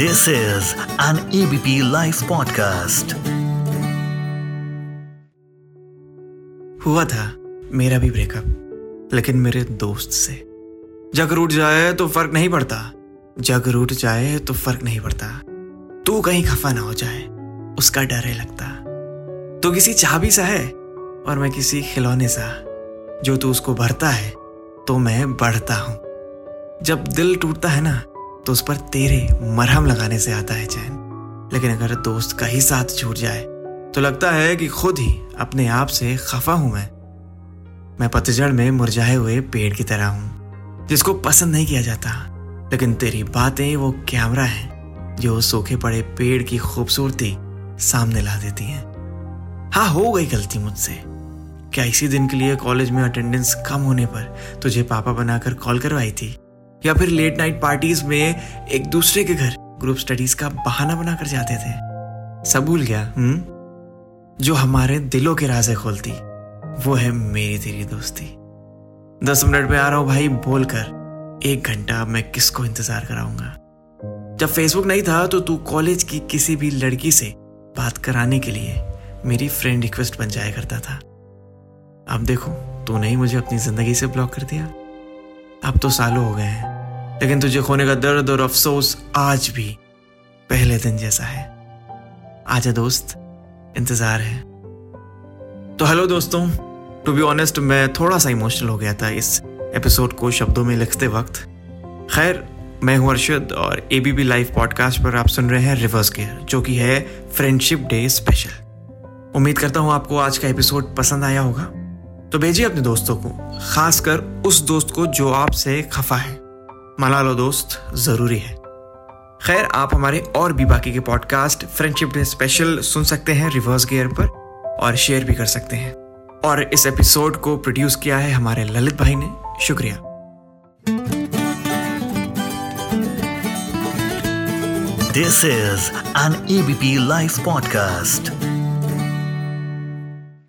This is an ABP Life podcast. हुआ था, मेरा भी ब्रेकअप लेकिन मेरे दोस्त से। जग रूट जाए तो फ़र्क नहीं पड़ता, जग रूट जाए तो फ़र्क नहीं पड़ता। तू कहीं खफा ना हो जाए, उसका डर है लगता। तो किसी चाबी सा है, और मैं किसी खिलौने सा, जो तू उसको भरता है तो मैं बढ़ता हूँ। जब दिल टूटता है ना तो उस पर तेरे मरहम लगाने से आता है चैन। लेकिन अगर दोस्त का ही साथ छूट जाए तो लगता है कि खुद ही अपने आप से खफा हूँ मैं। मैं पतझड़ में मुरझाए हुए पेड़ की तरह हूँ, जिसको पसंद नहीं किया जाता। लेकिन तेरी बातें वो कैमरा है, जो सूखे पड़े पेड़ की खूबसूरती सामने ला देती हैं। हाँ हो गई गलती मुझसे। क्या इसी दिन के लिए कॉलेज में अटेंडेंस कम होने पर तुझे पापा बनाकर कॉल करवाई थी? या फिर लेट नाइट पार्टीज़ में एक दूसरे के घर ग्रुप स्टडीज़ का बहाना बनाकर जाते थे। सब भूल गया हम्म? जो हमारे दिलों के राजे खोलती, वो है मेरी तेरी दोस्ती। दस मिनट में आ रहा हूँ भाई, बोलकर एक घंटा मैं किसको इंतज़ार कराऊँगा? जब फेसबुक नहीं था तो तू कॉलेज की किसी भी लड़की से बात कराने के लिए मेरी फ्रेंड रिक्वेस्ट बन जाया करता था। अब देखो, तूने ही मुझे अपनी ज़िंदगी से ब्लॉक कर दिया। अब तो सालों हो गए हैं। लेकिन तुझे खोने का दर्द और अफसोस आज भी पहले दिन जैसा है। आजा दोस्त, इंतज़ार है। तो हेलो दोस्तों टू बी ऑनेस्ट मैं थोड़ा सा इमोशनल हो गया था इस एपिसोड को शब्दों में लिखते वक्त। खैर, मैं हूँ अर्शद और एबीपी लाइव पॉडकास्ट पर आप सुन रहे हैं रिवर्स गेयर जो कि है फ्रेंडशिप डे स्पेशल उम्मीद करता हूँ आपको आज का एपिसोड पसंद आया होगा। तो भेजिए अपने दोस्तों को, खासकर उस दोस्त को जो आपसे खफा है। मना लो दोस्त ज़रूरी है। खैर, आप हमारे और भी बाकी के पॉडकास्ट फ्रेंडशिप डे स्पेशल सुन सकते हैं रिवर्स गियर पर और शेयर भी कर सकते हैं। और इस एपिसोड को प्रोड्यूस किया है हमारे ललित भाई ने। शुक्रिया। This is an ABP Life podcast.